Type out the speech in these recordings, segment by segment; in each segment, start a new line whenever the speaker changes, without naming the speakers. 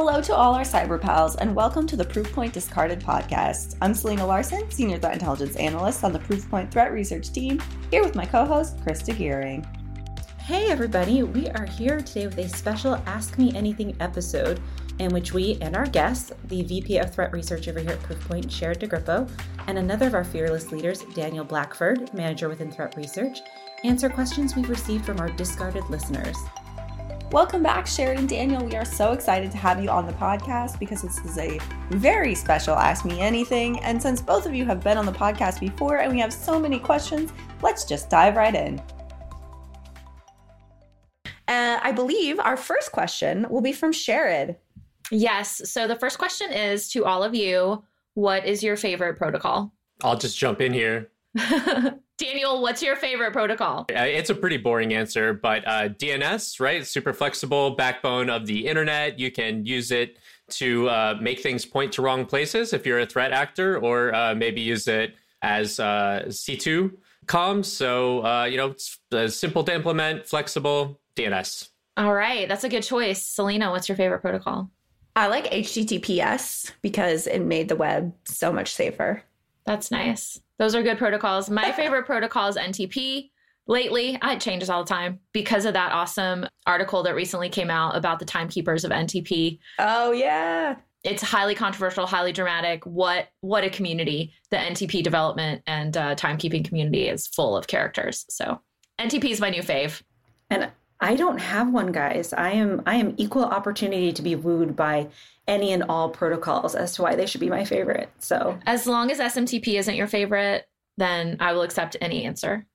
Hello to all our cyber pals, and welcome to the Proofpoint Discarded podcast. I'm Selena Larson, Senior Threat Intelligence Analyst on the Proofpoint Threat Research Team, here with my co host, Crista Giering.
Hey, everybody, we are here today with a special Ask Me Anything episode in which we and our guests, the VP of Threat Research over here at Proofpoint, Sherrod DeGrippo, and another of our fearless leaders, Daniel Blackford, Manager within Threat Research, answer questions we've received from our discarded listeners.
Welcome back, Sherrod and Daniel. We are so excited to have you on the podcast because this is a very special Ask Me Anything. And since both of you have been on the podcast before and we have so many questions, let's just dive right in. Uh, I believe our first question will be from Sherrod.
Yes. So the first question is to all of you What is your favorite protocol?
I'll just jump in here.
Daniel, what's your favorite protocol?
Uh, it's a pretty boring answer, but uh, DNS, right? Super flexible, backbone of the internet. You can use it to uh, make things point to wrong places if you're a threat actor, or uh, maybe use it as uh, C2 comms. So, uh, you know, it's simple to implement, flexible DNS.
All right. That's a good choice. Selena, what's your favorite protocol?
I like HTTPS because it made the web so much safer.
That's nice. Those are good protocols. My favorite protocol is NTP. Lately, it changes all the time because of that awesome article that recently came out about the timekeepers of NTP.
Oh yeah.
It's highly controversial, highly dramatic. What what a community! The NTP development and uh, timekeeping community is full of characters. So NTP is my new fave.
And I don't have one, guys. I am I am equal opportunity to be wooed by any and all protocols as to why they should be my favorite. So
as long as SMTP isn't your favorite, then I will accept any answer.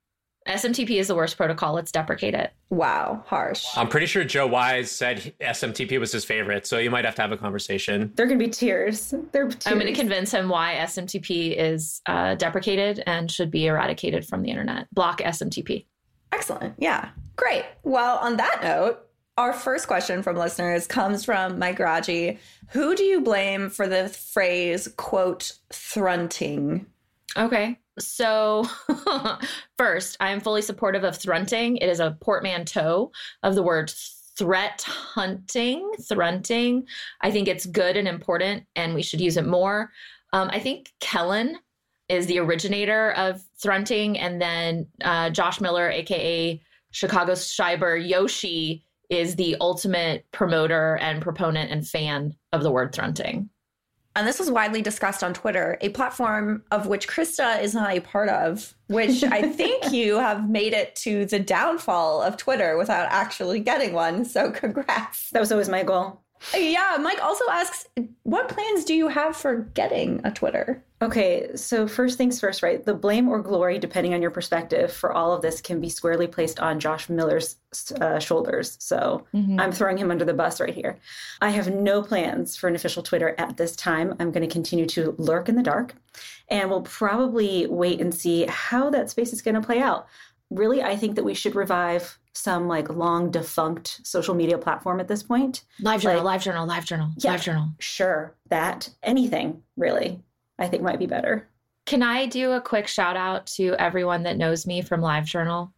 SMTP is the worst protocol. Let's deprecate it.
Wow, harsh.
I'm pretty sure Joe Wise said SMTP was his favorite, so you might have to have a conversation.
They're going to be tears. They're tears.
I'm going to convince him why SMTP is uh, deprecated and should be eradicated from the internet. Block SMTP.
Excellent. Yeah. Great. Well, on that note, our first question from listeners comes from Mike Raji. Who do you blame for the phrase, quote, thrunting?
Okay. So, first, I am fully supportive of thrunting. It is a portmanteau of the word threat hunting, thrunting. I think it's good and important, and we should use it more. Um, I think Kellen is the originator of thrunting, and then uh, Josh Miller, aka Chicago Cyber Yoshi, is the ultimate promoter and proponent and fan of the word thrunting.
And this was widely discussed on Twitter, a platform of which Crista is not a part of, which I think you have made it to the downfall of Twitter without actually getting one. So congrats.
That was always my goal.
Yeah, Mike also asks, what plans do you have for getting a Twitter?
Okay, so first things first, right? The blame or glory, depending on your perspective, for all of this can be squarely placed on Josh Miller's uh, shoulders. So mm-hmm. I'm throwing him under the bus right here. I have no plans for an official Twitter at this time. I'm going to continue to lurk in the dark and we'll probably wait and see how that space is going to play out. Really, I think that we should revive some like long defunct social media platform at this point.
Live journal, like, live journal, live journal, yeah, live journal.
Sure, that anything really. I think might be better.
Can I do a quick shout out to everyone that knows me from Live Journal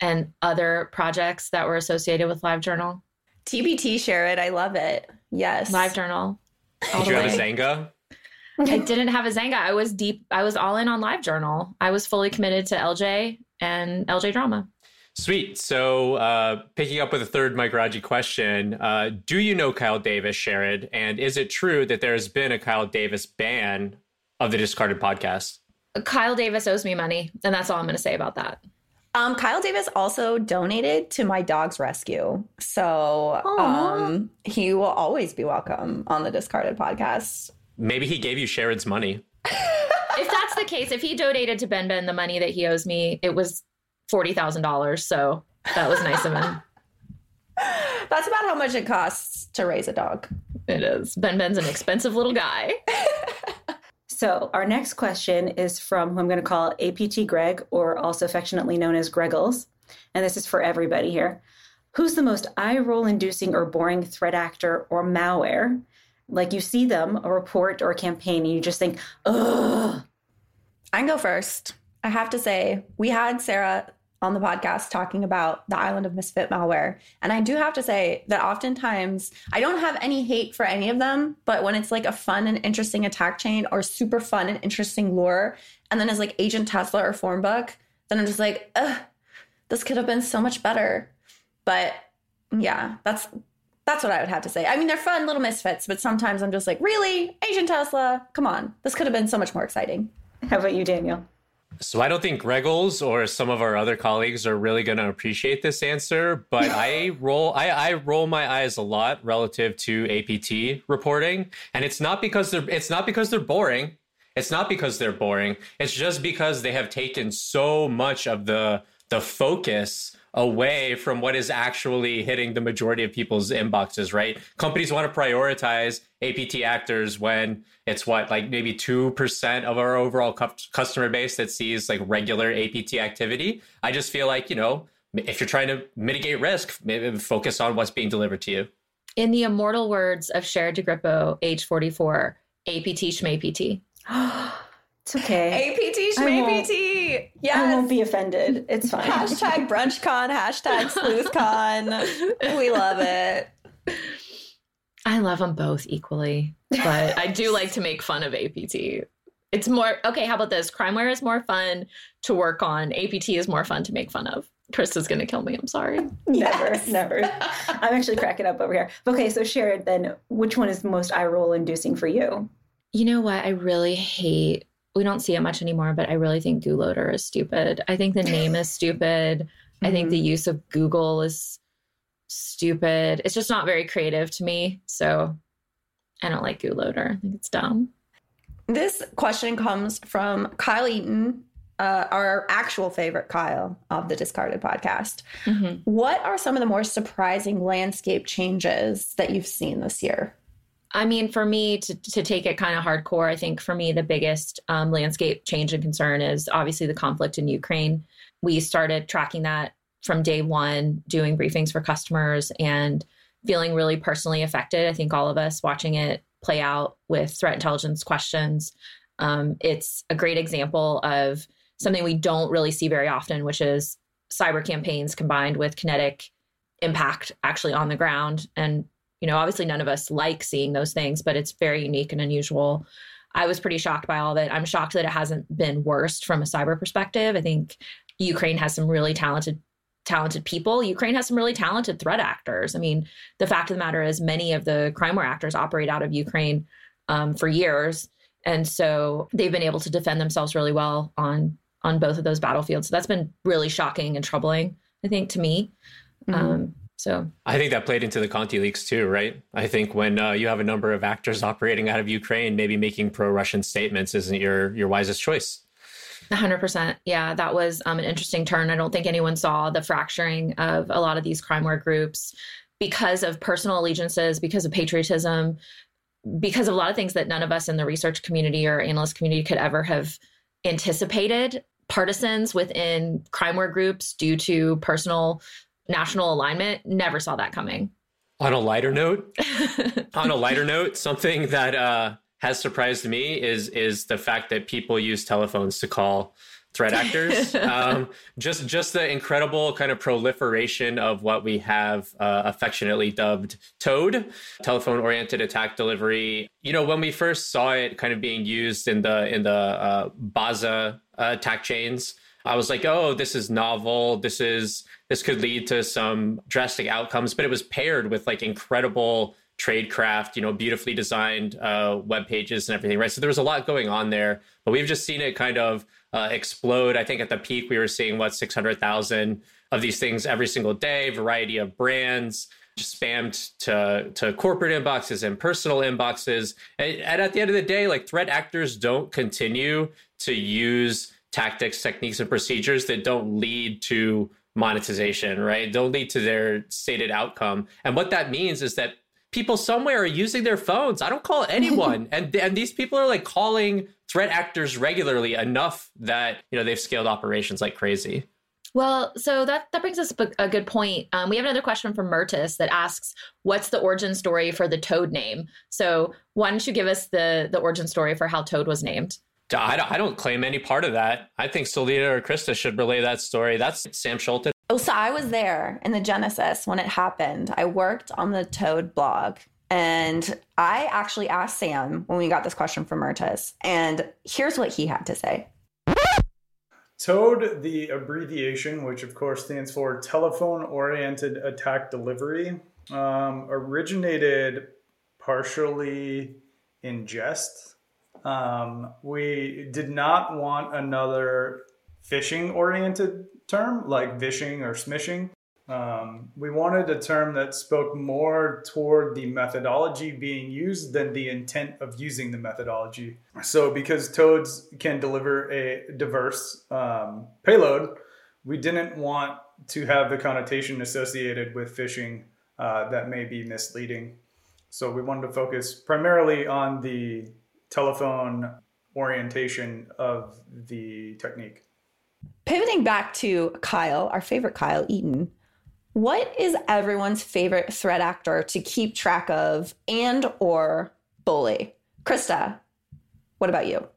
and other projects that were associated with Live Journal?
TBT, share it. I love it. Yes.
LiveJournal.
Did you have a Xanga?
I didn't have a Xanga. I was deep. I was all in on Live Journal. I was fully committed to LJ and LJ drama.
Sweet. So, uh, picking up with a third Mike Raji question, uh, do you know Kyle Davis, Sherrod? And is it true that there's been a Kyle Davis ban of the Discarded podcast?
Kyle Davis owes me money, and that's all I'm going to say about that.
Um, Kyle Davis also donated to my dog's rescue. So um, he will always be welcome on the Discarded podcast.
Maybe he gave you Sherrod's money.
if that's the case, if he donated to Ben Ben the money that he owes me, it was $40,000. So that was nice of him.
That's about how much it costs to raise a dog.
It is. Ben Ben's an expensive little guy.
So, our next question is from who I'm going to call APT Greg, or also affectionately known as Greggles. And this is for everybody here. Who's the most eye roll inducing or boring threat actor or malware? Like you see them, a report or a campaign, and you just think, ugh.
I can go first. I have to say, we had Sarah on the podcast talking about the island of misfit malware. And I do have to say that oftentimes I don't have any hate for any of them, but when it's like a fun and interesting attack chain or super fun and interesting lore, and then it's like Agent Tesla or Formbook, then I'm just like, ugh, this could have been so much better. But yeah, that's that's what I would have to say. I mean, they're fun little misfits, but sometimes I'm just like, really? Agent Tesla? Come on. This could have been so much more exciting.
How about you, Daniel?
So I don't think Regals or some of our other colleagues are really going to appreciate this answer, but I roll I, I roll my eyes a lot relative to APT reporting, and it's not because they're it's not because they're boring. It's not because they're boring. It's just because they have taken so much of the the focus away from what is actually hitting the majority of people's inboxes, right? Companies want to prioritize APT actors when it's what, like maybe 2% of our overall cu- customer base that sees like regular APT activity. I just feel like, you know, if you're trying to mitigate risk, maybe focus on what's being delivered to you.
In the immortal words of Sherrod DeGrippo, age 44, APT schmapt.
It's okay.
APT schmapt.
Yeah. I won't be offended. It's fine.
Hashtag brunchcon, hashtag sleuthcon. we love it.
I love them both equally, but I do like to make fun of APT. It's more okay. How about this? Crimeware is more fun to work on. APT is more fun to make fun of. Chris is going to kill me. I'm sorry.
Never, yes. never. I'm actually cracking up over here. Okay, so Sherrod, then which one is most eye roll inducing for you?
You know what? I really hate we don't see it much anymore, but I really think Loader is stupid. I think the name is stupid. Mm-hmm. I think the mm-hmm. use of Google is stupid. It's just not very creative to me. So I don't like Loader. I think it's dumb.
This question comes from Kyle Eaton, uh, our actual favorite Kyle of the Discarded podcast. Mm-hmm. What are some of the more surprising landscape changes that you've seen this year?
I mean, for me to, to take it kind of hardcore, I think for me, the biggest um, landscape change and concern is obviously the conflict in Ukraine. We started tracking that from day one, doing briefings for customers and feeling really personally affected. I think all of us watching it play out with threat intelligence questions. Um, it's a great example of something we don't really see very often, which is cyber campaigns combined with kinetic impact actually on the ground and you know, obviously none of us like seeing those things, but it's very unique and unusual. I was pretty shocked by all of it. I'm shocked that it hasn't been worse from a cyber perspective. I think Ukraine has some really talented talented people. Ukraine has some really talented threat actors. I mean, the fact of the matter is many of the Crimeware actors operate out of Ukraine um, for years. And so they've been able to defend themselves really well on on both of those battlefields. So that's been really shocking and troubling, I think, to me. Mm-hmm. Um, so
I think that played into the Conti leaks too, right? I think when uh, you have a number of actors operating out of Ukraine, maybe making pro-Russian statements isn't your your wisest choice.
100%. Yeah, that was um, an interesting turn. I don't think anyone saw the fracturing of a lot of these Crimeware groups because of personal allegiances, because of patriotism, because of a lot of things that none of us in the research community or analyst community could ever have anticipated. Partisans within Crimeware groups due to personal national alignment. Never saw that coming.
On a lighter note, on a lighter note, something that uh, has surprised me is is the fact that people use telephones to call threat actors. um, just just the incredible kind of proliferation of what we have uh, affectionately dubbed Toad, telephone oriented attack delivery. You know, when we first saw it kind of being used in the in the uh, Baza uh, attack chains, I was like, oh, this is novel. This is this could lead to some drastic outcomes. But it was paired with like incredible tradecraft, you know, beautifully designed uh, web pages and everything, right? So there was a lot going on there, but we've just seen it kind of uh, explode. I think at the peak we were seeing what six hundred thousand of these things every single day, variety of brands spammed to to corporate inboxes and personal inboxes. And, and at the end of the day, like threat actors don't continue to use tactics, techniques, and procedures that don't lead to monetization, right? Don't lead to their stated outcome. And what that means is that people somewhere are using their phones. I don't call anyone. and and these people are like calling threat actors regularly enough that, you know, they've scaled operations like crazy.
Well, so that that brings us a good point. Um, we have another question from Mertis that asks, "What's the origin story for the Toad name?" So, why don't you give us the the origin story for how Toad was named?
I don't, I don't claim any part of that. I think Selena or Crista should relay that story. That's Sam Schulte.
Oh, so I was there in the Genesis when it happened. I worked on the Toad blog. And I actually asked Sam when we got this question from Mertis. And here's what he had to say.
TOAD, the abbreviation, which of course stands for Telephone Oriented Attack Delivery, um, originated partially in jest. Um, we did not want another phishing oriented term like vishing or smishing. Um, we wanted a term that spoke more toward the methodology being used than the intent of using the methodology. So, because toads can deliver a diverse um, payload, we didn't want to have the connotation associated with phishing uh, that may be misleading. So, we wanted to focus primarily on the telephone orientation of the technique.
Pivoting back to Kyle, our favorite Kyle Eaton, what is everyone's favorite threat actor to keep track of and or bully? Crista, what about you?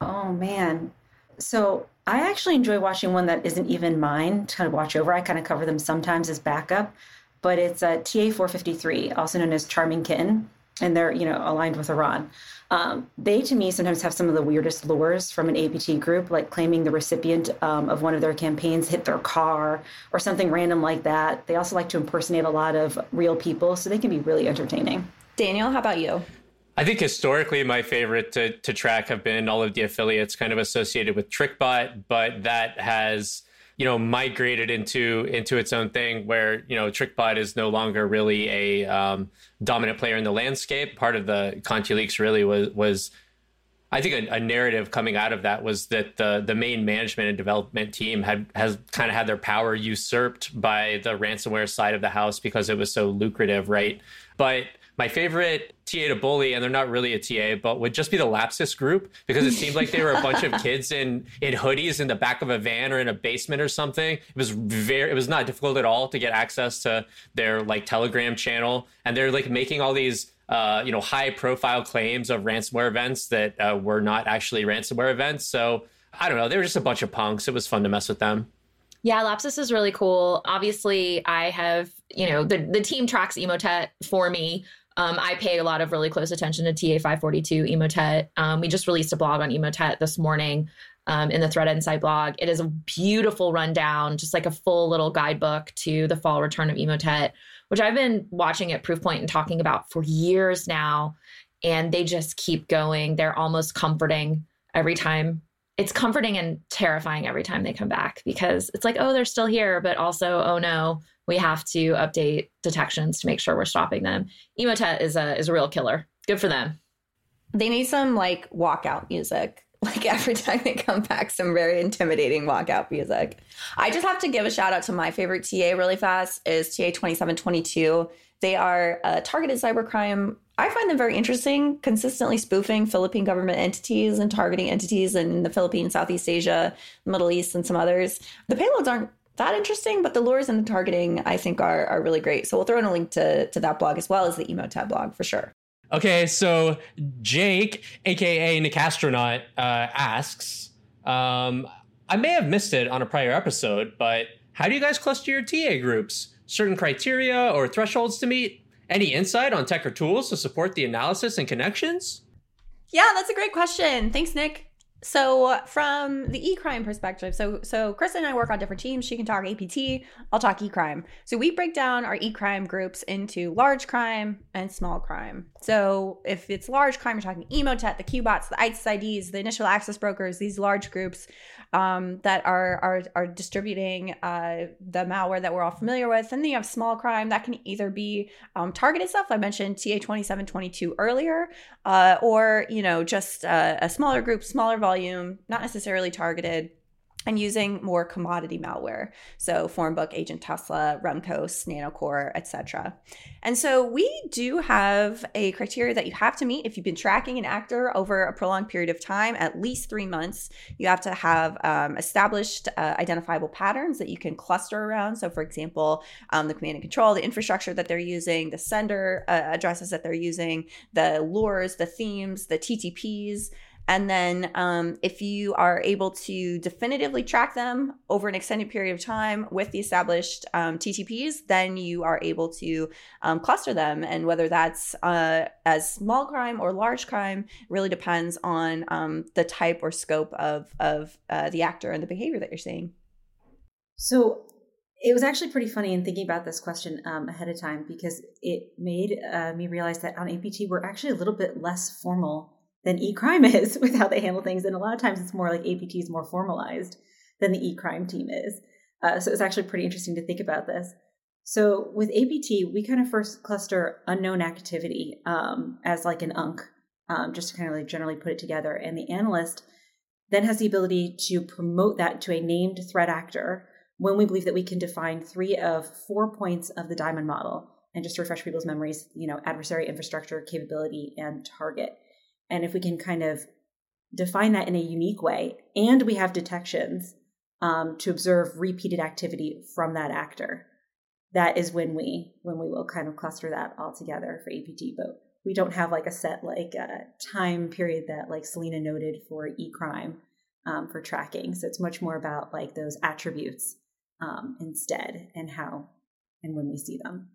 Oh man. So I actually enjoy watching one that isn't even mine to kind of watch over. I kind of cover them sometimes as backup, but it's uh, a TA 453, also known as Charming Kitten, and they're, you know, aligned with Iran. Um, they, to me, sometimes have some of the weirdest lures from an APT group, like claiming the recipient um, of one of their campaigns hit their car or something random like that. They also like to impersonate a lot of real people, so they can be really entertaining.
Daniel, how about you?
I think historically, my favorite to, to track have been all of the affiliates kind of associated with TrickBot, but that has you know migrated into into its own thing where you know TrickBot is no longer really a um, dominant player in the landscape. Part of the Conti leaks really was was I think a, a, narrative coming out of that was that the the main management and development team had has kind of had their power usurped by the ransomware side of the house because it was so lucrative, right? But my favorite TA to bully, and they're not really a TA, but would just be the Lapsus group because it seemed like they were a bunch of kids in in hoodies in the back of a van or in a basement or something. It was very, it was not difficult at all to get access to their like Telegram channel, and they're like making all these. Uh, you know, high profile claims of ransomware events that uh, were not actually ransomware events. So I don't know. They were just a bunch of punks. It was fun to mess with them.
Yeah, Lapsus is really cool. Obviously, I have, you know, the, the team tracks Emotet for me. Um, I pay a lot of really close attention to TA542 Emotet. Um, we just released a blog on Emotet this morning um, in the Threat Insight blog. It is a beautiful rundown, just like a full little guidebook to the fall return of Emotet, which I've been watching at Proofpoint and talking about for years now. And they just keep going. They're almost comforting every time. It's comforting and terrifying every time they come back because it's like, oh, they're still here, but also, oh no, we have to update detections to make sure we're stopping them. Emotet is a is a real killer. Good for them.
They need some like walkout music. Like every time they come back, some very intimidating walkout music. I just have to give a shout out to my favorite TA really fast is TA 2722. They are a targeted cybercrime. I find them very interesting, consistently spoofing Philippine government entities and targeting entities in the Philippines, Southeast Asia, Middle East, and some others. The payloads aren't that interesting, but the lures and the targeting I think are are really great. So we'll throw in a link to to that blog as well as the Emotet blog for sure.
Okay, so Jake, aka Nicastronaut, uh, asks, um, I may have missed it on a prior episode, but how do you guys cluster your TA groups? Certain criteria or thresholds to meet? Any insight on tech or tools to support the analysis and connections?
Yeah, that's a great question. Thanks, Nick. So from the e-crime perspective, so so Chris and I work on different teams. She can talk APT, I'll talk e-crime. So we break down our e-crime groups into large crime and small crime. So if it's large crime, you're talking Emotet, the QBots, the IcedIDs, the initial access brokers, these large groups um, that are are are distributing uh, the malware that we're all familiar with. And then you have small crime that can either be um, targeted stuff. I mentioned TA twenty seven twenty two earlier, uh, or you know just uh, a smaller group, smaller volume, not necessarily targeted and using more commodity malware. So Formbook, Agent Tesla, Remcos, Nanocore, etc. And so we do have a criteria that you have to meet if you've been tracking an actor over a prolonged period of time, at least three months. You have to have um, established uh, identifiable patterns that you can cluster around. So, for example, um, the command and control, the infrastructure that they're using, the sender uh, addresses that they're using, the lures, the themes, the TTPs And then um, if you are able to definitively track them over an extended period of time with the established um, TTPs, then you are able to um, cluster them. And whether that's uh, as small crime or large crime really depends on um, the type or scope of, of uh, the actor and the behavior that you're seeing.
So it was actually pretty funny in thinking about this question um, ahead of time because it made uh, me realize that on APT we're actually a little bit less formal than e-crime is with how they handle things. And a lot of times it's more like APT is more formalized than the e-crime team is. Uh, so it's actually pretty interesting to think about this. So with APT, we kind of first cluster unknown activity um, as like an UNC, um, just to kind of like generally put it together. And the analyst then has the ability to promote that to a named threat actor when we believe that we can define three of four points of the diamond model. And just to refresh people's memories, you know, adversary, infrastructure, capability, and target. And if we can kind of define that in a unique way, and we have detections um, to observe repeated activity from that actor, that is when we when we will kind of cluster that all together for APT. But we don't have like a set like uh, time period that like Selena noted for e-crime um, for tracking. So it's much more about like those attributes um, instead and how and when we see them.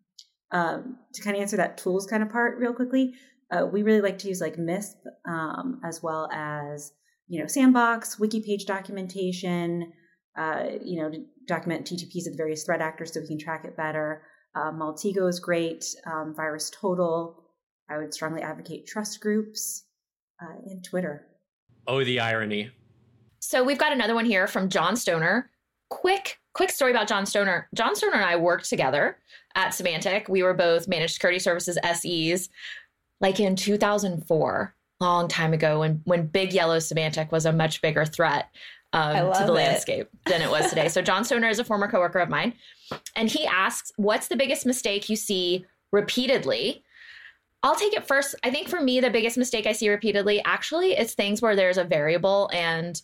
Um, to kind of answer that tools kind of part real quickly, uh, we really like to use like MISP um, as well as you know Sandbox, wiki page documentation, uh, you know to document TTPs of the various threat actors so we can track it better. Uh, Maltego is great. Um, VirusTotal. I would strongly advocate trust groups uh, and Twitter.
Oh, the irony.
So we've got another one here from John Stoner. Quick, quick story about John Stoner. John Stoner and I worked together at Symantec. We were both managed security services SEs like in 2004, long time ago, when when Big Yellow Symantec was a much bigger threat um, to the it. landscape than it was today. so John Stoner is a former coworker of mine, and he asks, "What's the biggest mistake you see repeatedly?" I'll take it first. I think for me, the biggest mistake I see repeatedly actually is things where there's a variable and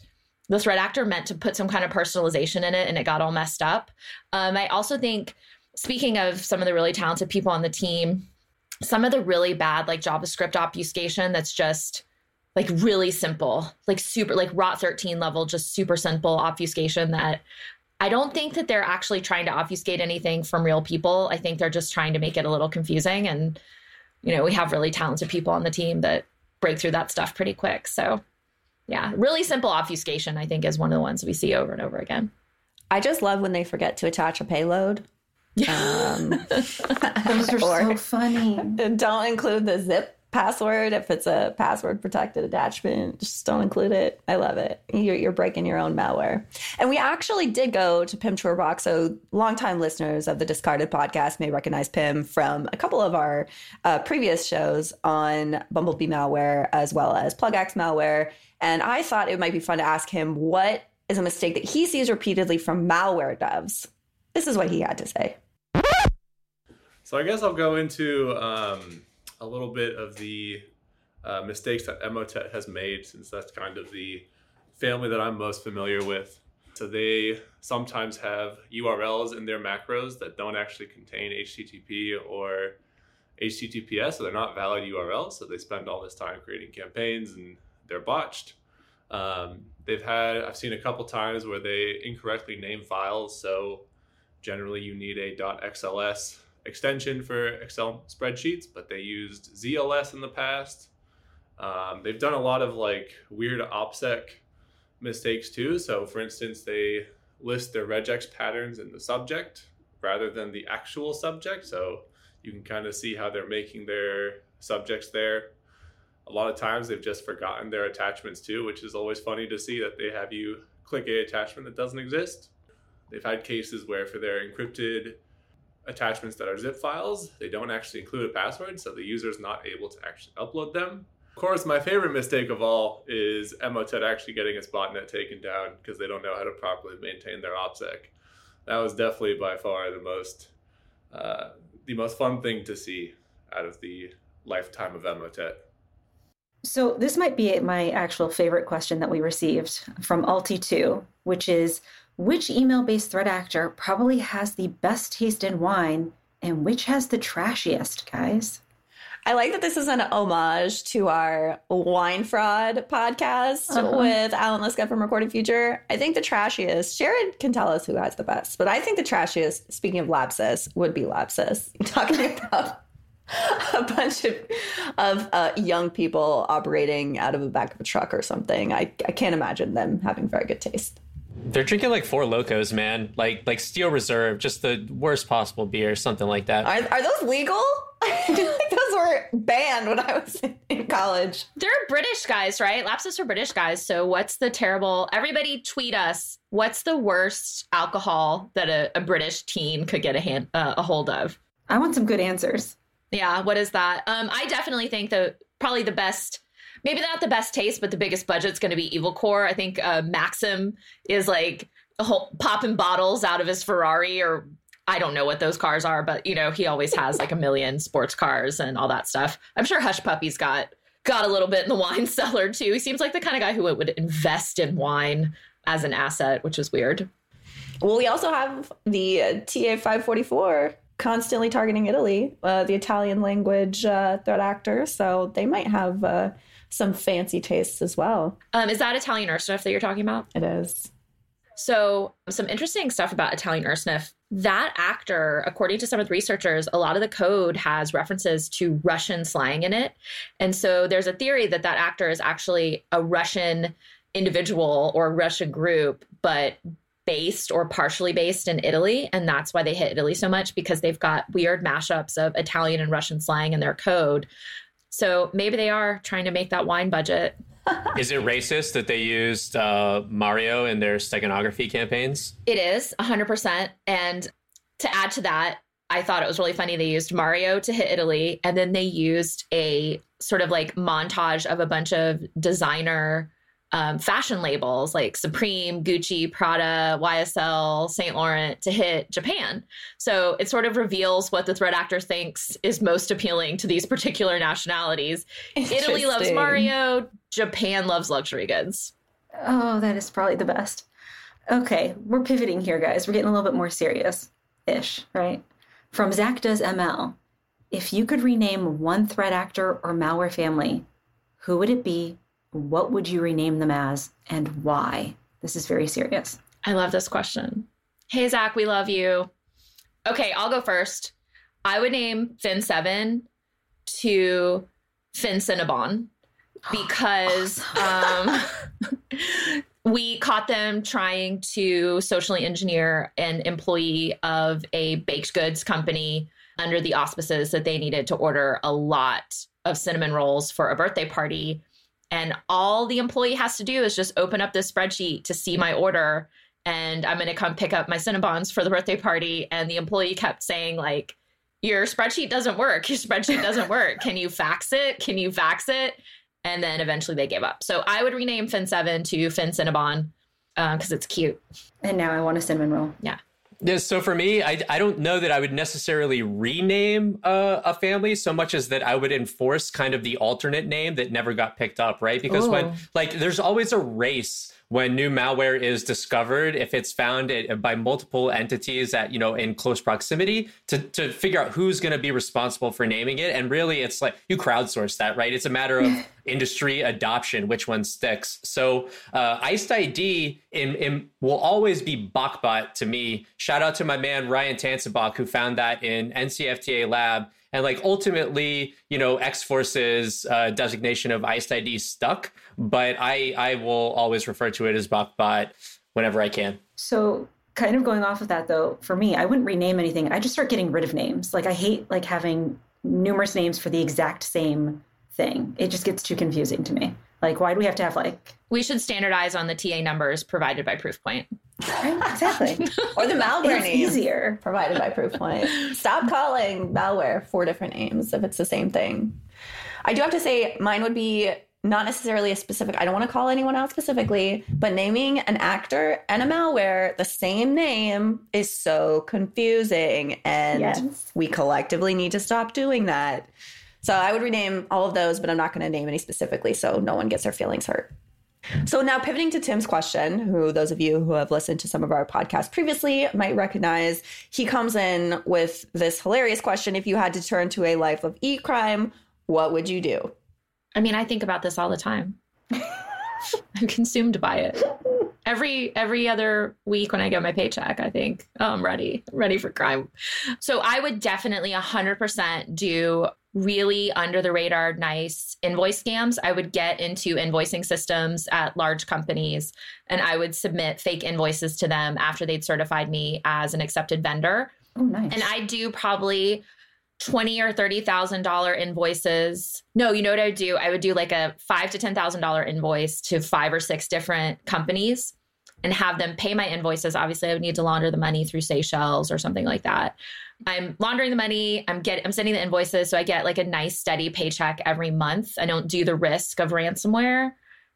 the threat actor meant to put some kind of personalization in it and it got all messed up. Um, I also think, speaking of some of the really talented people on the team, some of the really bad like JavaScript obfuscation that's just like really simple, like super like rot 13 level, just super simple obfuscation that I don't think that they're actually trying to obfuscate anything from real people. I think they're just trying to make it a little confusing. And, you know, we have really talented people on the team that break through that stuff pretty quick. So, yeah, really simple obfuscation, I think, is one of the ones we see over and over again.
I just love when they forget to attach a payload. Um,
Those are so funny.
Don't include the zip password if it's a password protected attachment. Just don't include it. I love it. You're, you're breaking your own malware. And we actually did go to Pim Trouerbach. So longtime listeners of the Discarded podcast may recognize Pim from a couple of our uh, previous shows on Bumblebee malware as well as PlugX malware. And I thought it might be fun to ask him what is a mistake that he sees repeatedly from malware devs. This is what he had to say.
So I guess I'll go into um, a little bit of the uh, mistakes that Emotet has made, since that's kind of the family that I'm most familiar with. So they sometimes have URLs in their macros that don't actually contain HTTP or HTTPS, so they're not valid URLs. So they spend all this time creating campaigns and they're botched. Um, they've had I've seen a couple times where they incorrectly name files. So generally, you need a .xls extension for Excel spreadsheets, but they used ZLS in the past. Um, they've done a lot of like weird OPSEC mistakes too. So, for instance, they list their regex patterns in the subject rather than the actual subject. So, you can kind of see how they're making their subjects there. A lot of times they've just forgotten their attachments too, which is always funny to see that they have you click a attachment that doesn't exist. They've had cases where for their encrypted attachments that are zip files, they don't actually include a password, so the user is not able to actually upload them. Of course, my favorite mistake of all is Emotet actually getting its botnet taken down because they don't know how to properly maintain their OPSEC. That was definitely by far the most uh, the most fun thing to see out of the lifetime of Emotet.
So this might be my actual favorite question that we received from Alti2, which is which email based threat actor probably has the best taste in wine and which has the trashiest, guys?
I like that this is an homage to our wine fraud podcast uh-huh. with Allan Liska from Recorded Future. I think the trashiest, Sherrod can tell us who has the best, but I think the trashiest, speaking of Lapsus, would be Lapsus. Talking about a bunch of, of uh, young people operating out of the back of a truck or something. I, I can't imagine them having very good taste.
They're drinking like Four Lokos, man. Like like Steel Reserve, just the worst possible beer, something like that.
Are, are those legal? I feel like those were banned when I was in college.
They're British guys, right? Lapsus are British guys. So what's the terrible? Everybody tweet us. What's the worst alcohol that a, a British teen could get a hand uh, a hold of?
I want some good answers.
Yeah, what is that? Um, I definitely think that probably the best maybe not the best taste, but the biggest budget's going to be Evil Corp. I think uh, Maxim is like whole, popping bottles out of his Ferrari or I don't know what those cars are, but you know, he always has like a million sports cars and all that stuff. I'm sure Hushpuppi's got got a little bit in the wine cellar too. He seems like the kind of guy who would invest in wine as an asset, which is weird.
Well, we also have the uh, TA 544 constantly targeting Italy, uh, the Italian language uh, threat actor. So they might have uh, some fancy tastes as well.
Um, is that Italian Ursnif that you're talking about?
It is.
So, some interesting stuff about Italian Ursnif. That actor, according to some of the researchers, a lot of the code has references to Russian slang in it. And so there's a theory that that actor is actually a Russian individual or Russian group, but based or partially based in Italy. And that's why they hit Italy so much because they've got weird mashups of Italian and Russian slang in their code. So maybe they are trying to make that wine budget.
is it racist that they used uh, Mario in their steganography campaigns?
It is 100%. And to add to that, I thought it was really funny. They used Mario to hit Italy, and then they used a sort of like montage of a bunch of designer um, fashion labels like Supreme, Gucci, Prada, YSL, Saint Laurent to hit Japan. So it sort of reveals what the threat actor thinks is most appealing to these particular nationalities. Italy loves Mario, Japan loves luxury goods.
Oh, that is probably the best. Okay, we're pivoting here, guys. We're getting a little bit more serious ish, right? From Zach Does ML. If you could rename one threat actor or malware family, who would it be what would you rename them as and why? This is very serious.
I love this question. Hey, Zach, we love you. Okay, I'll go first. I would name Fin 7 to Fin Cinnabon because um, we caught them trying to socially engineer an employee of a baked goods company under the auspices that they needed to order a lot of cinnamon rolls for a birthday party and all the employee has to do is just open up this spreadsheet to see my order. And I'm going to come pick up my Cinnabons for the birthday party. And the employee kept saying, like, your spreadsheet doesn't work. Your spreadsheet doesn't work. Can you fax it? Can you fax it? And then eventually they gave up. So I would rename Fin7 to Fin Cinnabon because uh, it's cute.
And now I want a cinnamon roll.
Yeah.
Yeah, so for me, I, I don't know that I would necessarily rename uh, a family so much as that I would enforce kind of the alternate name that never got picked up, right? Because Ooh. when like there's always a race when new malware is discovered, if it's found it, by multiple entities that you know in close proximity, to to figure out who's going to be responsible for naming it, and really, it's like you crowdsource that, right? It's a matter of industry adoption, which one sticks. So uh, Iced ID in, in, will always be Bokbot to me. Shout out to my man Ryan Tanzenbach who found that in NCFTA Lab and like ultimately you know x force's uh, designation of iced id stuck but i i will always refer to it as bokbot whenever i can.
So kind of going off of that though for me i wouldn't rename anything. I just start getting rid of names. Like i hate like having numerous names for the exact same thing. It just gets too confusing to me. Like why do we have to have like
we should standardize on the ta numbers provided by proofpoint
exactly.
or the malware it's name easier provided by Proofpoint. Stop calling malware four different names if it's the same thing. I do have to say, mine would be not necessarily a specific. I don't want to call anyone out specifically, but naming an actor and a malware the same name is so confusing, and yes. we collectively need to stop doing that. So I would rename all of those, but I'm not going to name any specifically, so no one gets their feelings hurt. So now pivoting to Tim's question, who those of you who have listened to some of our podcasts previously might recognize, he comes in with this hilarious question. If you had to turn to a life of e crime, what would you do?
I mean, I think about this all the time. I'm consumed by it. Every every other week when I get my paycheck, I think, oh, I'm ready, I'm ready for crime. So I would definitely 100% do really under the radar nice invoice scams. I would get into invoicing systems at large companies and I would submit fake invoices to them after they'd certified me as an accepted vendor.
Oh, nice.
And I do probably twenty or thirty thousand dollar invoices. No, you know what I would do? I would do like a five to ten thousand dollar invoice to five or six different companies and have them pay my invoices. Obviously, I would need to launder the money through Seychelles or something like that. I'm laundering the money. I'm get I'm sending the invoices, so I get like a nice steady paycheck every month. I don't do the risk of ransomware.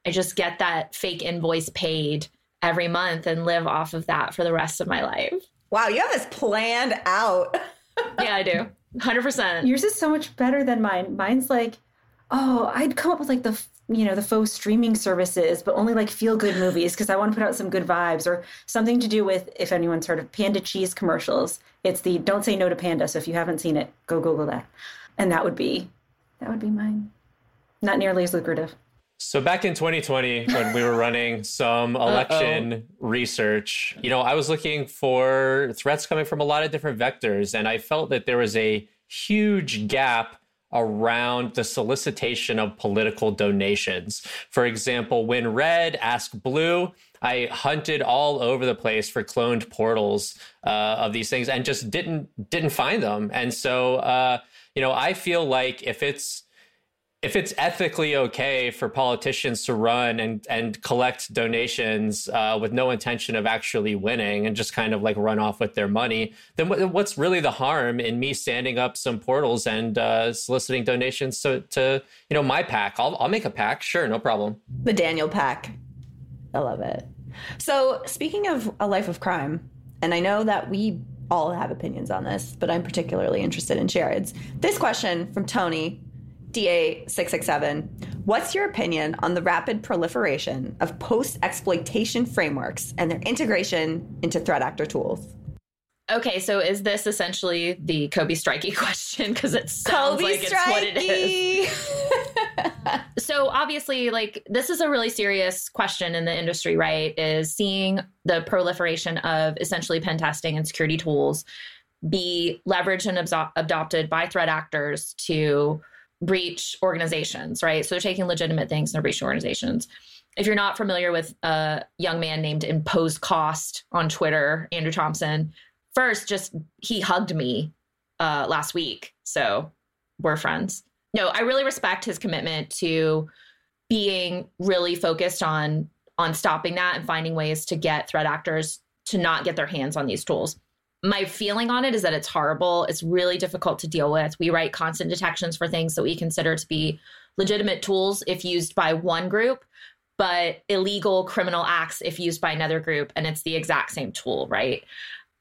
I just get that fake invoice paid every month and live off of that for the rest of my life.
Wow, you have this planned out.
yeah, I do. 100%.
Yours is so much better than mine. Mine's like, oh, I'd come up with like the you know the faux streaming services but only like feel good movies because i want to put out some good vibes or something to do with if anyone's heard of panda cheese commercials. It's the don't say no to panda so if you haven't seen it go google that. And that would be that would be mine. Not nearly as lucrative.
So back in 2020, when we were running some election Uh-oh. research, you know, I was looking for threats coming from a lot of different vectors, and I felt that there was a huge gap around the solicitation of political donations. For example, WinRed asked blue, I hunted all over the place for cloned portals uh, of these things and just didn't didn't find them. And so, uh, you know, I feel like if it's if it's ethically okay for politicians to run and and collect donations uh, with no intention of actually winning and just kind of like run off with their money, then what's really the harm in me standing up some portals and uh, soliciting donations to, to you know my pack? I'll I'll make a pack, sure, no problem.
The Daniel pack, I love it. So speaking of a life of crime, and I know that we all have opinions on this, but I'm particularly interested in Sherrod's. This question from Tony DA667. What's your opinion on the rapid proliferation of post exploitation frameworks and their integration into threat actor tools?
Okay, so is this essentially the Cobalt Strikey question? Because it sounds
Kobe
like it's what it is. so obviously, like this is a really serious question in the industry, right? Is seeing the proliferation of essentially pen testing and security tools be leveraged and abso- adopted by threat actors to breach organizations, right? So they're taking legitimate things and they're breaching organizations. If you're not familiar with a young man named Imposed Cost on Twitter, Andrew Thompson, first, just he hugged me uh, last week. So we're friends. No, I really respect his commitment to being really focused on on stopping that and finding ways to get threat actors to not get their hands on these tools my feeling on it is that it's horrible. It's really difficult to deal with. We write constant detections for things that we consider to be legitimate tools if used by one group, but illegal criminal acts if used by another group. And it's the exact same tool, right?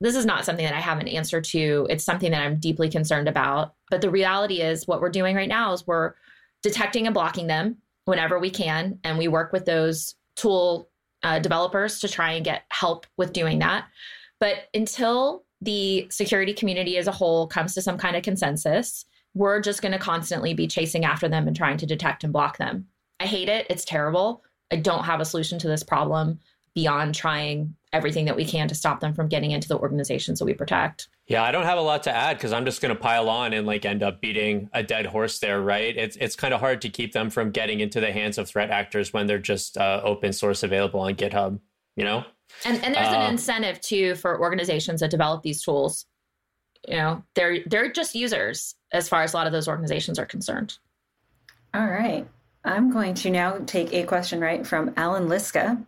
This is not something that I have an answer to. It's something that I'm deeply concerned about. But the reality is, what we're doing right now is we're detecting and blocking them whenever we can. And we work with those tool uh, developers to try and get help with doing that. But until the security community as a whole comes to some kind of consensus, we're just going to constantly be chasing after them and trying to detect and block them. I hate it. It's terrible. I don't have a solution to this problem beyond trying everything that we can to stop them from getting into the organizations that we protect.
Yeah, I don't have a lot to add because I'm just going to pile on and like end up beating a dead horse there, right? It's it's kind of hard to keep them from getting into the hands of threat actors when they're just uh, open source available on GitHub, you know?
And and there's uh, an incentive too for organizations that develop these tools. You know, they're they're just users as far as a lot of those organizations are concerned.
All right. I'm going to now take a question right from Allan Liska.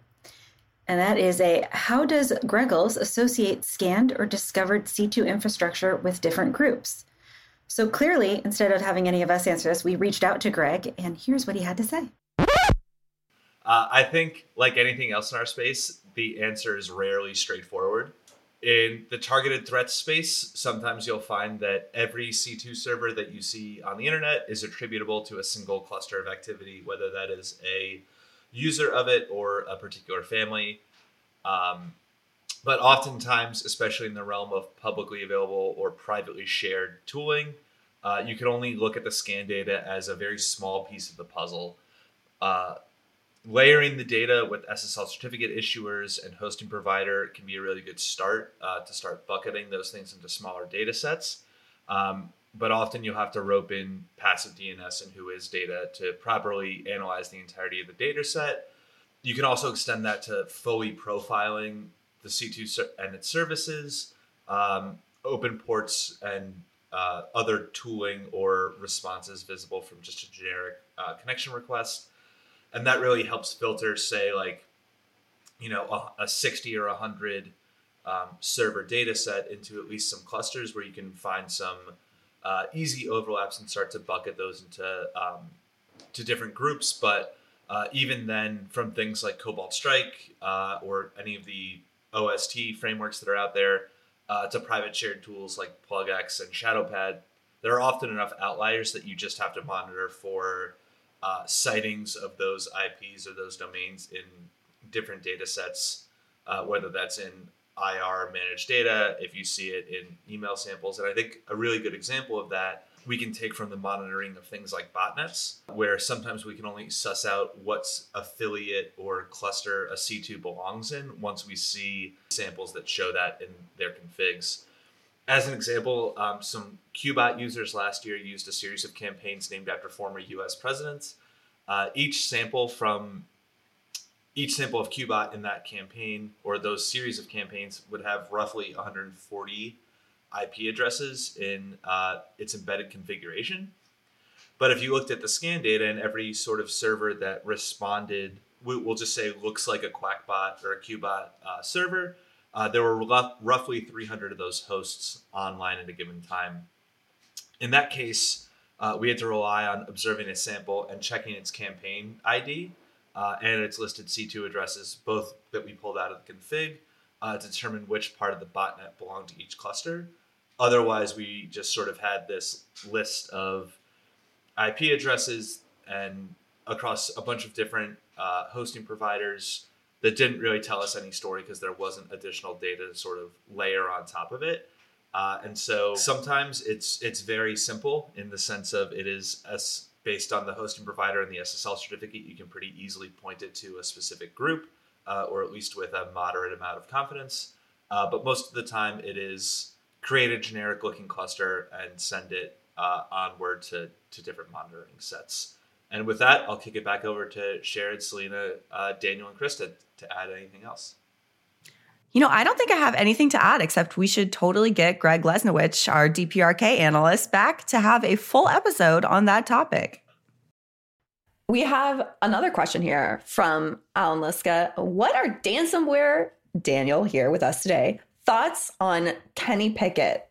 And that is a how does Greggles associate scanned or discovered C2 infrastructure with different groups? So clearly, instead of having any of us answer this, we reached out to Greg, and here's what he had to say.
Uh, I think, like anything else in our space, the answer is rarely straightforward. In the targeted threat space, sometimes you'll find that every C2 server that you see on the internet is attributable to a single cluster of activity, whether that is a user of it or a particular family. Um, but oftentimes, especially in the realm of publicly available or privately shared tooling, uh, you can only look at the scan data as a very small piece of the puzzle. Uh, layering the data with SSL certificate issuers and hosting provider can be a really good start uh, to start bucketing those things into smaller data sets. Um, but often you'll have to rope in passive DNS and Whois data to properly analyze the entirety of the data set. You can also extend that to fully profiling the C2 and its services, um, open ports, and uh, other tooling or responses visible from just a generic uh, connection request. And that really helps filter, say, like, you know, a, a 60 or 100 um, server data set into at least some clusters where you can find some uh, easy overlaps and start to bucket those into um, to different groups. But uh, even then, from things like Cobalt Strike uh, or any of the OST frameworks that are out there uh, to private shared tools like PlugX and ShadowPad, there are often enough outliers that you just have to monitor for uh, sightings of those IPs or those domains in different data sets, uh, whether that's in IR managed data, if you see it in email samples. And I think a really good example of that we can take from the monitoring of things like botnets, where sometimes we can only suss out what's affiliate or cluster a C2 belongs in once we see samples that show that in their configs. As an example, um, some Qbot users last year used a series of campaigns named after former US presidents. Uh, each sample from each sample of Qbot in that campaign or those series of campaigns would have roughly 140 IP addresses in uh, its embedded configuration. But if you looked at the scan data and every sort of server that responded, we'll just say looks like a QakBot or a Qbot uh, server, uh, there were roughly 300 of those hosts online at a given time. In that case, uh, we had to rely on observing a sample and checking its campaign ID uh, and its listed C2 addresses, both that we pulled out of the config, uh, to determine which part of the botnet belonged to each cluster. Otherwise, we just sort of had this list of IP addresses and across a bunch of different uh, hosting providers that didn't really tell us any story because there wasn't additional data to sort of layer on top of it. Uh, and so sometimes it's it's very simple in the sense of it is as based on the hosting provider and the SSL certificate, you can pretty easily point it to a specific group, uh, or at least with a moderate amount of confidence. Uh, but most of the time, it is create a generic looking cluster and send it uh, onward to, to different monitoring sets. And with that, I'll kick it back over to Sherrod, Selena, uh, Daniel, and Crista to add anything else.
You know, I don't think I have anything to add except we should totally get Greg Lesnewich, our DPRK analyst, back to have a full episode on that topic. We have another question here from Allan Liska. What are Dansomeware, Daniel here with us today, thoughts on Kenny Pickett?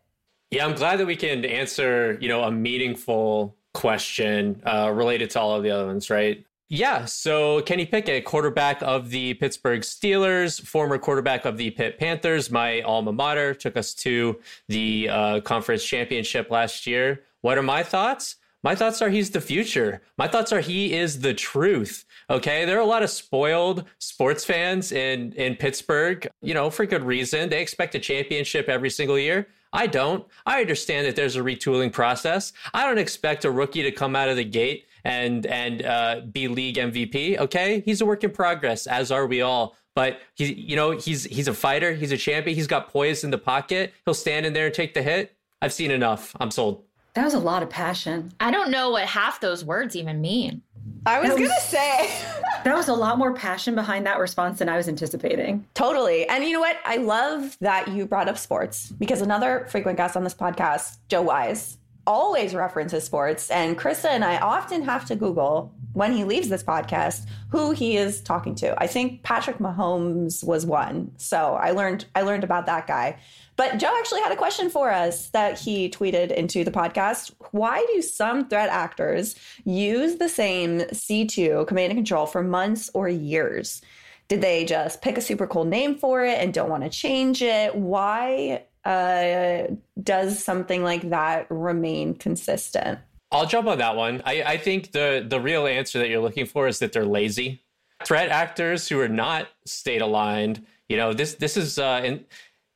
Yeah, I'm glad that we can answer, you know, a meaningful question uh, related to all of the other ones, right? Yeah, so Kenny Pickett, quarterback of the Pittsburgh Steelers, former quarterback of the Pitt Panthers, my alma mater, took us to the uh, conference championship last year. What are my thoughts? My thoughts are he's the future. My thoughts are he is the truth. Okay. There are a lot of spoiled sports fans in, in Pittsburgh, you know, for good reason. They expect a championship every single year. I don't. I understand that there's a retooling process. I don't expect a rookie to come out of the gate and and uh, be league MVP. Okay, he's a work in progress, as are we all. But he, you know, he's he's a fighter. He's a champion. He's got poise in the pocket. He'll stand in there and take the hit. I've seen enough. I'm sold.
That was a lot of passion.
I don't know what half those words even mean.
I was, was gonna say
that was a lot more passion behind that response than I was anticipating.
Totally. And you know what? I love that you brought up sports because another frequent guest on this podcast, Joe Wise, always references sports. And Crista and I often have to Google when he leaves this podcast who he is talking to. I think Patrick Mahomes was one. So I learned I learned about that guy. But Joe actually had a question for us that he tweeted into the podcast. Why do some threat actors use the same C2 command and control for months or years? Did they just pick a super cool name for it and don't want to change it? Why uh, does something like that remain consistent?
I'll jump on that one. I, I think the the real answer that you're looking for is that they're lazy. Threat actors who are not state aligned. You know, this this is uh, in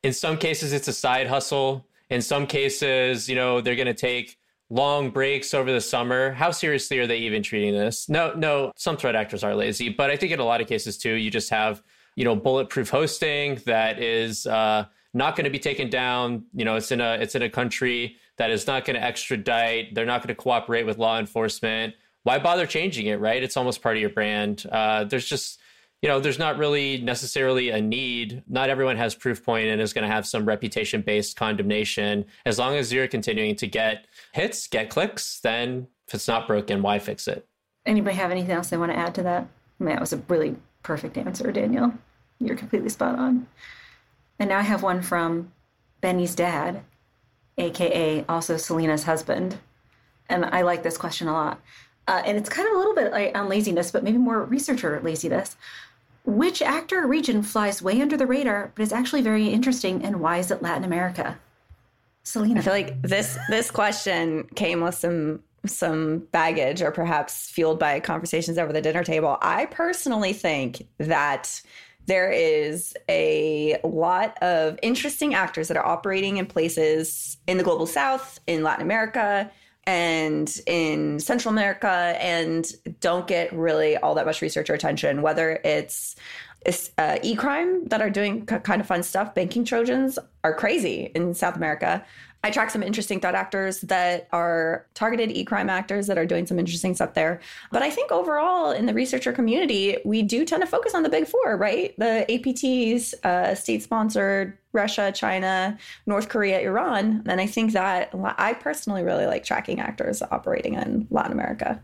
in some cases it's a side hustle. In some cases, you know, they're going to take long breaks over the summer. How seriously are they even treating this? No, no, some threat actors are lazy, but I think in a lot of cases too, you just have, you know, bulletproof hosting that is uh, not going to be taken down. You know, it's in a it's in a country that is not going to extradite. They're not going to cooperate with law enforcement. Why bother changing it, right? It's almost part of your brand. Uh, there's just you know, there's not really necessarily a need. Not everyone has Proofpoint and is going to have some reputation based condemnation. As long as you're continuing to get hits, get clicks, then if it's not broken, why fix it?
Anybody have anything else they want to add to that? I mean, that was a really perfect answer, Daniel. You're completely spot on. And now I have one from Benny's dad, aka also Selena's husband. And I like this question a lot. Uh, and it's kind of a little bit like, on laziness, but maybe more researcher laziness. Which actor or region flies way under the radar, but is actually very interesting, and why is it Latin America? Selena.
I feel like this this question came with some some baggage or perhaps fueled by conversations over the dinner table. I personally think that there is a lot of interesting actors that are operating in places in the global south, in Latin America, and in Central America and don't get really all that much research or attention, whether it's uh, e-crime that are doing kind of fun stuff. Banking Trojans are crazy in South America. I track some interesting threat actors that are targeted e-crime actors that are doing some interesting stuff there. But I think overall in the researcher community, we do tend to focus on the big four, right? The APTs, uh, state-sponsored, Russia, China, North Korea, Iran. And I think that I personally really like tracking actors operating in Latin America.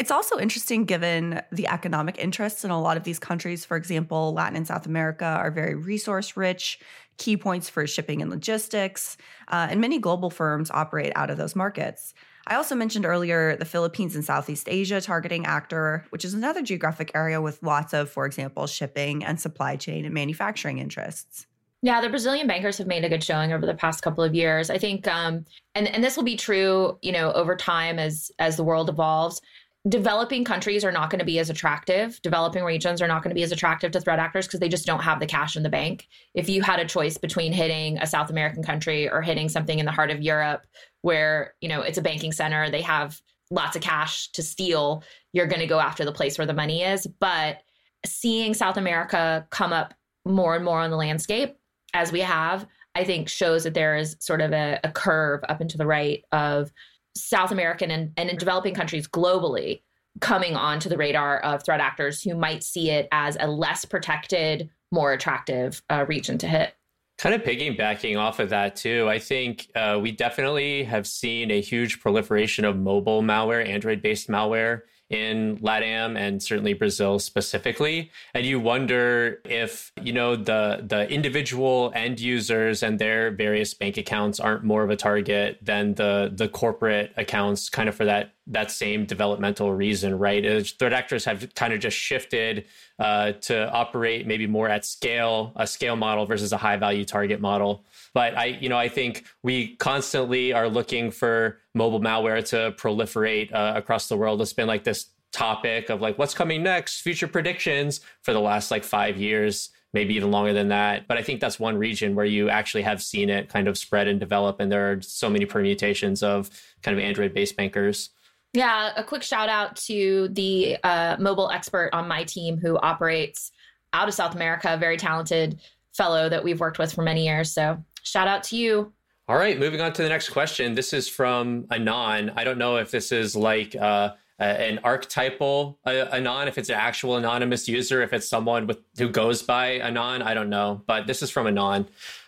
It's also interesting given the economic interests in a lot of these countries. For example, Latin and South America are very resource rich, key points for shipping and logistics, uh, and many global firms operate out of those markets. I also mentioned earlier the Philippines and Southeast Asia targeting actor, which is another geographic area with lots of, for example, shipping and supply chain and manufacturing interests.
Yeah, the Brazilian bankers have made a good showing over the past couple of years. I think, um, and and this will be true, you know, over time as as the world evolves developing countries are not going to be as attractive. Developing regions are not going to be as attractive to threat actors because they just don't have the cash in the bank. If you had a choice between hitting a South American country or hitting something in the heart of Europe where, you know, it's a banking center, they have lots of cash to steal, you're going to go after the place where the money is. But seeing South America come up more and more on the landscape as we have, I think shows that there is sort of a, a curve up and to the right of South American and, and in developing countries globally coming onto the radar of threat actors who might see it as a less protected, more attractive uh, region to hit.
Kind of piggybacking off of that too, I think uh, we definitely have seen a huge proliferation of mobile malware, Android-based malware in LATAM and certainly Brazil specifically. And you wonder if, you know, the the individual end users and their various bank accounts aren't more of a target than the the corporate accounts kind of for that that same developmental reason, right? Is threat actors have kind of just shifted uh, to operate maybe more at scale, a scale model versus a high value target model. But I, you know, I think we constantly are looking for mobile malware to proliferate uh, across the world. It's been like this topic of like what's coming next, future predictions for the last like five years, maybe even longer than that. But I think that's one region where you actually have seen it kind of spread and develop, and there are so many permutations of kind of Android-based bankers.
Yeah, a quick shout out to the uh, mobile expert on my team who operates out of South America, a very talented fellow that we've worked with for many years. So shout out to you.
All right, moving on to the next question. This is from Anon. I don't know if this is like uh, an archetypal uh, Anon, if it's an actual anonymous user, if it's someone with who goes by Anon, I don't know. But this is from Anon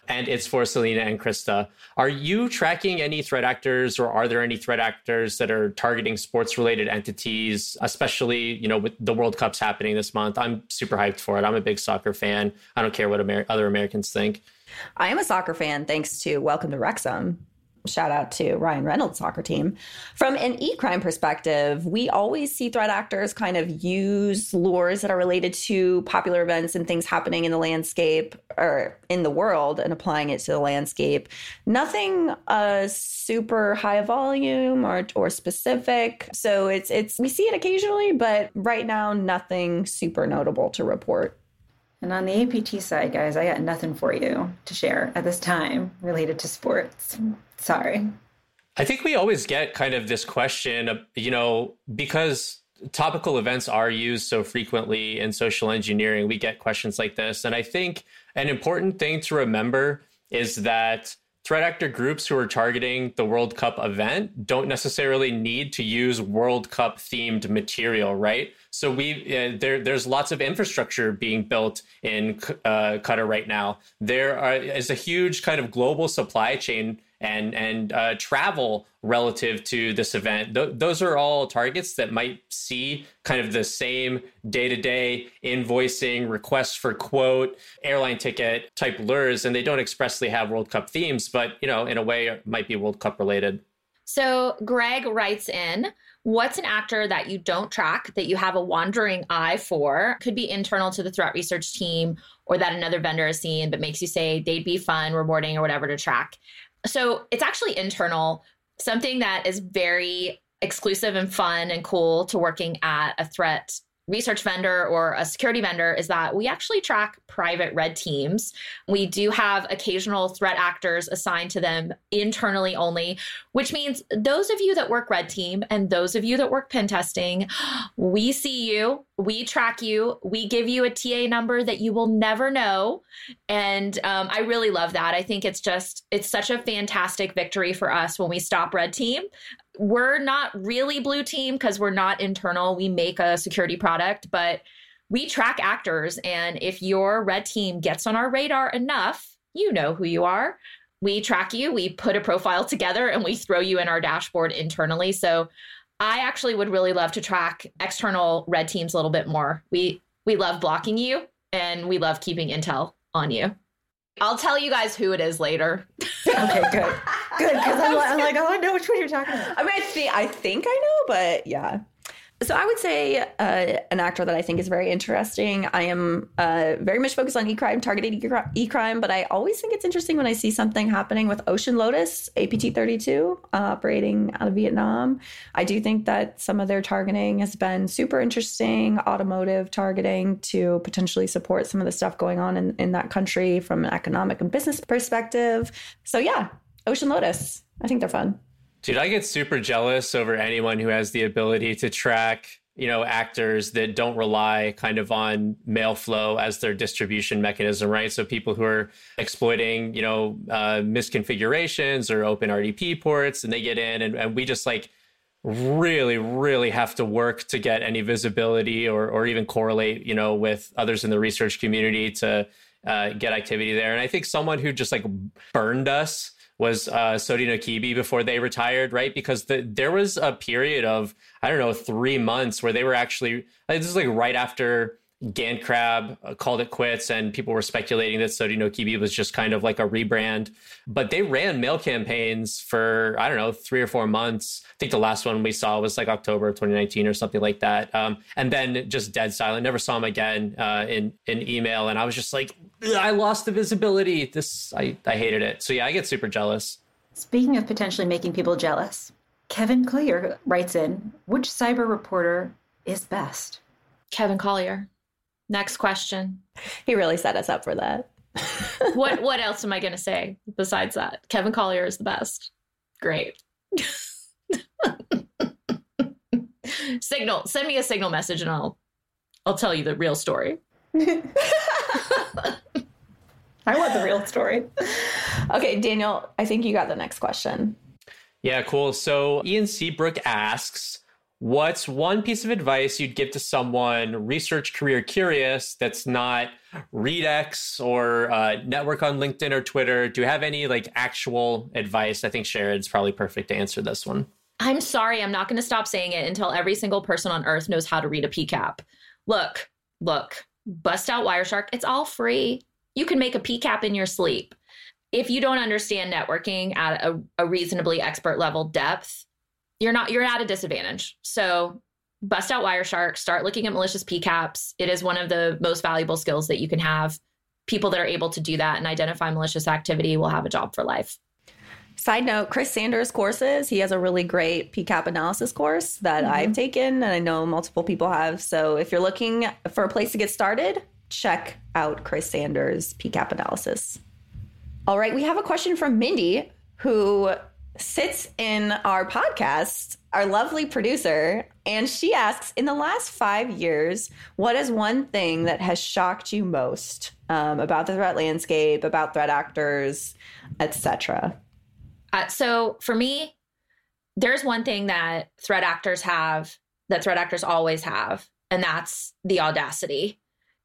and it's for Selena and Crista. Are you tracking any threat actors, or are there any threat actors that are targeting sports related entities, especially you know with the World Cup's happening this month? I'm super hyped for it. I'm a big soccer fan. I don't care what Amer- other Americans think.
I am a soccer fan, thanks to Welcome to Wrexham shout out to Ryan Reynolds' soccer team. From an e crime perspective, we always see threat actors kind of use lures that are related to popular events and things happening in the landscape or in the world and applying it to the landscape. Nothing uh, super high volume or, or specific. So it's it's we see it occasionally, but right now nothing super notable to report.
And on the APT side, guys, I got nothing for you to share at this time related to sports. Sorry.
I think we always get kind of this question, you know, because topical events are used so frequently in social engineering, we get questions like this. And I think an important thing to remember is that threat actor groups who are targeting the World Cup event don't necessarily need to use World Cup themed material, right? So we uh, there there's lots of infrastructure being built in uh, Qatar right now. There are, is a huge kind of global supply chain and and uh, travel relative to this event. Th- those are all targets that might see kind of the same day to day invoicing, requests for quote, airline ticket type lures, and they don't expressly have World Cup themes, but you know, in a way, it might be World Cup related.
So Greg writes in. What's an actor that you don't track that you have a wandering eye for? Could be internal to the threat research team or that another vendor has seen, but makes you say they'd be fun, rewarding, or whatever to track. So it's actually internal, something that is very exclusive and fun and cool to working at a threat research vendor or a security vendor is that we actually track private red teams. We do have occasional threat actors assigned to them internally only, which means those of you that work red team and those of you that work pen testing, we see you, we track you, we give you a TA number that you will never know. And um, I really love that. I think it's just, it's such a fantastic victory for us when we stop red team we're not really blue team because we're not internal. We make a security product, but we track actors. And if your red team gets on our radar enough, you know who you are. We track you, we put a profile together, and we throw you in our dashboard internally. So I actually would really love to track external red teams a little bit more. We we love blocking you and we love keeping intel on you. I'll tell you guys who it is later.
okay, good, good. Because I'm, like, I'm, like, oh, I know which one you're talking about.
I mean, I think I think I know, but yeah. So I would say uh, an actor that I think is very interesting. I am uh, very much focused on e-crime, targeted e-crime, but I always think it's interesting when I see something happening with Ocean Lotus, APT-32, uh, operating out of Vietnam. I do think that some of their targeting has been super interesting, automotive targeting to potentially support some of the stuff going on in, in that country from an economic and business perspective. So yeah, Ocean Lotus. I think they're fun.
Dude, I get super jealous over anyone who has the ability to track, you know, actors that don't rely kind of on mail flow as their distribution mechanism, right? So people who are exploiting, you know, uh, misconfigurations or open RDP ports and they get in and, and we just like really, really have to work to get any visibility or, or even correlate, you know, with others in the research community to uh, get activity there. And I think someone who just like burned us was uh, Sodinokibi before they retired, right? Because the, there was a period of I don't know three months where they were actually this is like right after GandCrab uh, called it quits, and people were speculating that Sodinokibi was just kind of like a rebrand. But they ran mail campaigns for I don't know three or four months. I think the last one we saw was like October 2019 or something like that. Um, and then just dead silent. Never saw him again uh, in in email, and I was just like, I lost the visibility. This I I hated it. So yeah, I get super jealous.
Speaking of potentially making people jealous, Kevin Collier writes in, which cyber reporter is best?
Kevin Collier. Next question.
He really set us up for that.
what what else am I going to say besides that? Kevin Collier is the best. Great. signal. Send me a signal message and I'll I'll tell you the real story.
I want the real story.
Okay, Daniel, I think you got the next question.
Yeah, cool. So Ian Seabrook asks, What's one piece of advice you'd give to someone research career curious that's not ReadX or uh, network on LinkedIn or Twitter? Do you have any like actual advice? I think Sherrod's probably perfect to answer this one.
I'm sorry, I'm not going to stop saying it until every single person on earth knows how to read a PCAP. Look, look, bust out Wireshark. It's all free. You can make a PCAP in your sleep. If you don't understand networking at a, a reasonably expert level depth, you're not you're at a disadvantage. So bust out Wireshark, start looking at malicious PCAPs. It is one of the most valuable skills that you can have. People that are able to do that and identify malicious activity will have a job for life.
Side note, Chris Sanders courses, he has a really great PCAP analysis course that mm-hmm. I've taken and I know multiple people have. So if you're looking for a place to get started, check out Chris Sanders PCAP analysis. All right, we have a question from Mindy who sits in our podcast, our lovely producer, and she asks In the last five years, what is one thing that has shocked you most um, about the threat landscape, about threat actors, etc.?
Uh, so for me, there's one thing that threat actors have that threat actors always have, and that's the audacity.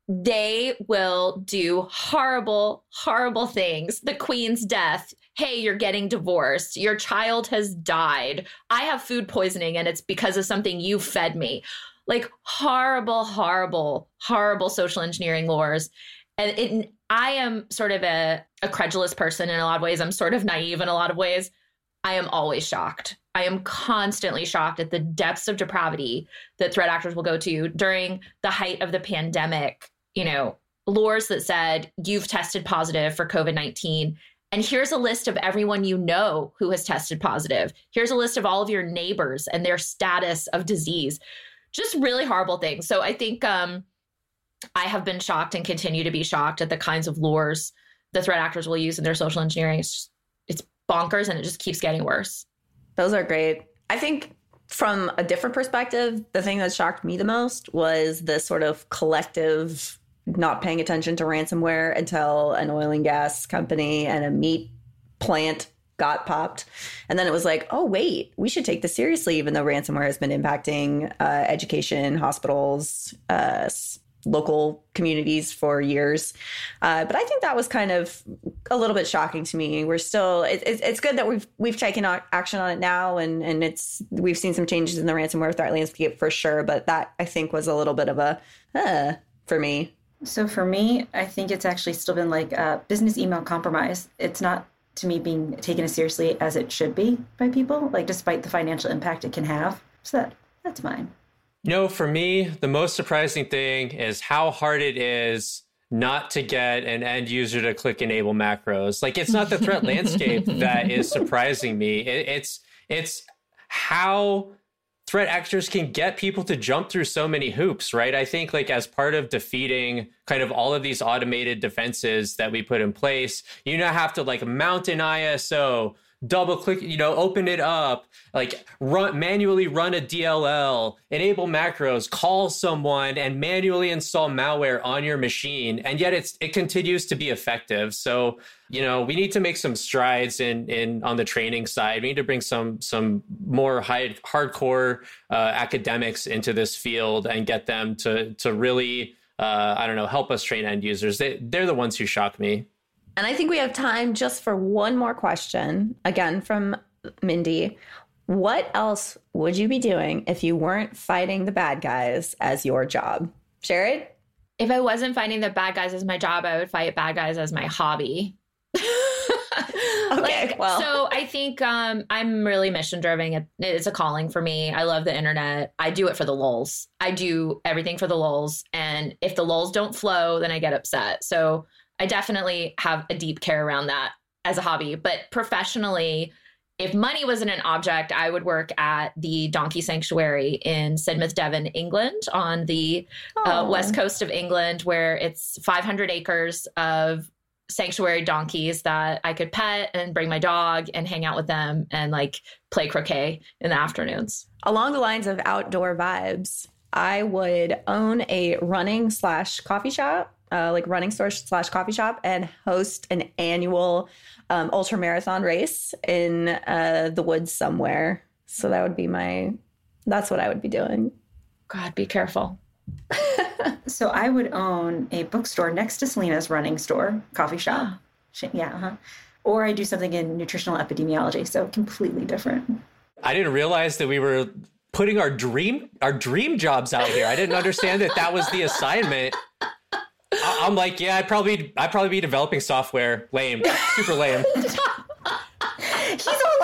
They will do horrible, horrible things. The queen's death. Hey, you're getting divorced. Your child has died. I have food poisoning and it's because of something you fed me. Like horrible, horrible, horrible social engineering lures. And it, I am sort of a, a credulous person in a lot of ways. I'm sort of naive in a lot of ways. I am always shocked I am constantly shocked at the depths of depravity that threat actors will go to during the height of the pandemic. You know, lures that said, you've tested positive for COVID 19. And here's a list of everyone you know who has tested positive. Here's a list of all of your neighbors and their status of disease. Just really horrible things. So I think um, I have been shocked and continue to be shocked at the kinds of lures the threat actors will use in their social engineering. It's, just, it's bonkers and it just keeps getting worse.
Those are great. I think from a different perspective, the thing that shocked me the most was the sort of collective not paying attention to ransomware until an oil and gas company and a meat plant got popped. And then it was like, oh, wait, we should take this seriously, even though ransomware has been impacting uh, education, hospitals, uh, local communities for years. Uh, but I think that was kind of a little bit shocking to me. We're still it, it, it's good that we've we've taken action on it now, and and it's we've seen some changes in the ransomware threat landscape for sure. But that I think was a little bit of a uh, for me.
So for me, I think it's actually still been like a business email compromise. It's not to me being taken as seriously as it should be by people, like despite the financial impact it can have. So that that's mine.
You know, for me, the most surprising thing is how hard it is not to get an end user to click enable macros. Like it's not the threat landscape that is surprising me. It, it's it's how threat actors can get people to jump through so many hoops, right? I think like as part of defeating kind of all of these automated defenses that we put in place, you now have to like mount an ISO, double click, you know, open it up, like run manually run a DLL, enable macros, call someone and manually install malware on your machine. And yet it's it continues to be effective. So, you know, we need to make some strides in in on the training side. We need to bring some some more high hardcore uh, academics into this field and get them to to really uh, I don't know, help us train end users. They they're the ones who shock me.
And I think we have time just for one more question, again from Mindy. What else would you be doing if you weren't fighting the bad guys as your job? Sherry?
If I wasn't fighting the bad guys as my job, I would fight bad guys as my hobby.
okay, like, well.
So I think um, I'm really mission driven. It's a calling for me. I love the internet. I do it for the lulls. I do everything for the lulls. And if the lulls don't flow, then I get upset. So I definitely have a deep care around that as a hobby. But professionally, if money wasn't an object, I would work at the Donkey Sanctuary in Sidmouth, Devon, England, on the uh, west coast of England, where it's 500 acres of sanctuary donkeys that I could pet and bring my dog and hang out with them and like play croquet in the afternoons.
Along the lines of outdoor vibes, I would own a running slash coffee shop uh, like running store slash coffee shop and host an annual um, ultra marathon race in uh, the woods somewhere. So that would be my. That's what I would be doing.
God, be careful.
so I would own a bookstore next to Selena's running store, coffee shop. yeah, uh-huh. Or I do something in nutritional epidemiology. So completely different.
I didn't realize that we were putting our dream our dream jobs out here. I didn't understand that that was the assignment. I'm like, yeah, I'd probably, I'd probably be developing software. Lame, super lame.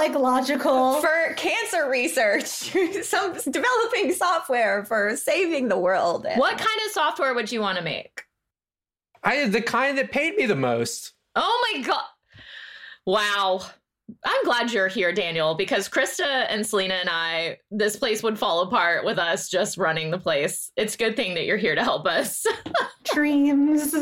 He's all like logical
for cancer research. Some developing software for saving the world.
What kind of software would you want to make?
I the kind that paid me the most.
Oh my god! Wow. I'm glad you're here, Daniel, because Crista and Selena and I, this place would fall apart with us just running the place. It's a good thing that you're here to help us.
dreams,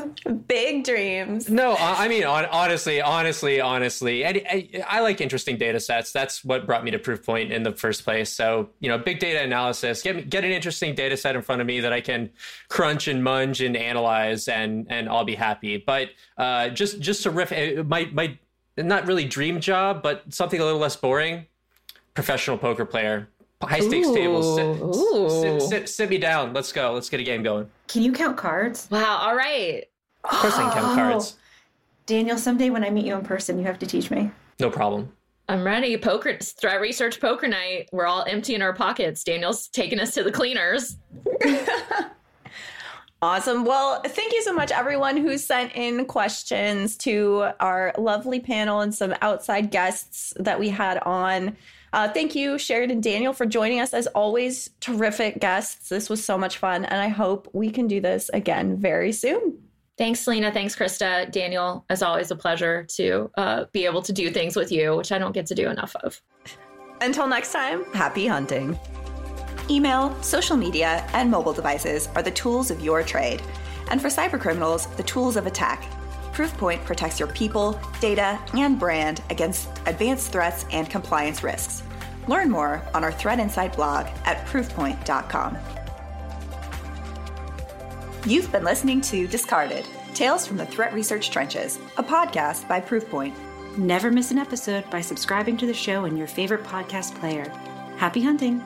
big dreams.
No, I mean, honestly, honestly, honestly, I, I, I, like interesting data sets. That's what brought me to Proofpoint in the first place. So, you know, big data analysis, get, get an interesting data set in front of me that I can crunch and munge and analyze and, and I'll be happy. But uh, just, just to riff, my, my, not really dream job, but something a little less boring. Professional poker player, high stakes Ooh. tables. Sit, sit, sit, sit, me down. Let's go. Let's get a game going.
Can you count cards?
Wow. All right.
Of course, I can count oh. cards.
Daniel, someday when I meet you in person, you have to teach me.
No problem.
I'm ready. Poker threat research poker night. We're all empty in our pockets. Daniel's taking us to the cleaners.
Awesome. Well, thank you so much, everyone who sent in questions to our lovely panel and some outside guests that we had on. Uh, thank you, Sheridan and Daniel, for joining us. As always, terrific guests. This was so much fun, and I hope we can do this again very soon.
Thanks, Selena. Thanks, Crista. Daniel, as always, a pleasure to uh, be able to do things with you, which I don't get to do enough of.
Until next time, happy hunting. Email, social media, and mobile devices are the tools of your trade. And for cybercriminals, the tools of attack. Proofpoint protects your people, data, and brand against advanced threats and compliance risks. Learn more on our Threat Insight blog at proofpoint.com. You've been listening to Discarded Tales from the Threat Research Trenches, a podcast by Proofpoint.
Never miss an episode by subscribing to the show in your favorite podcast player. Happy hunting!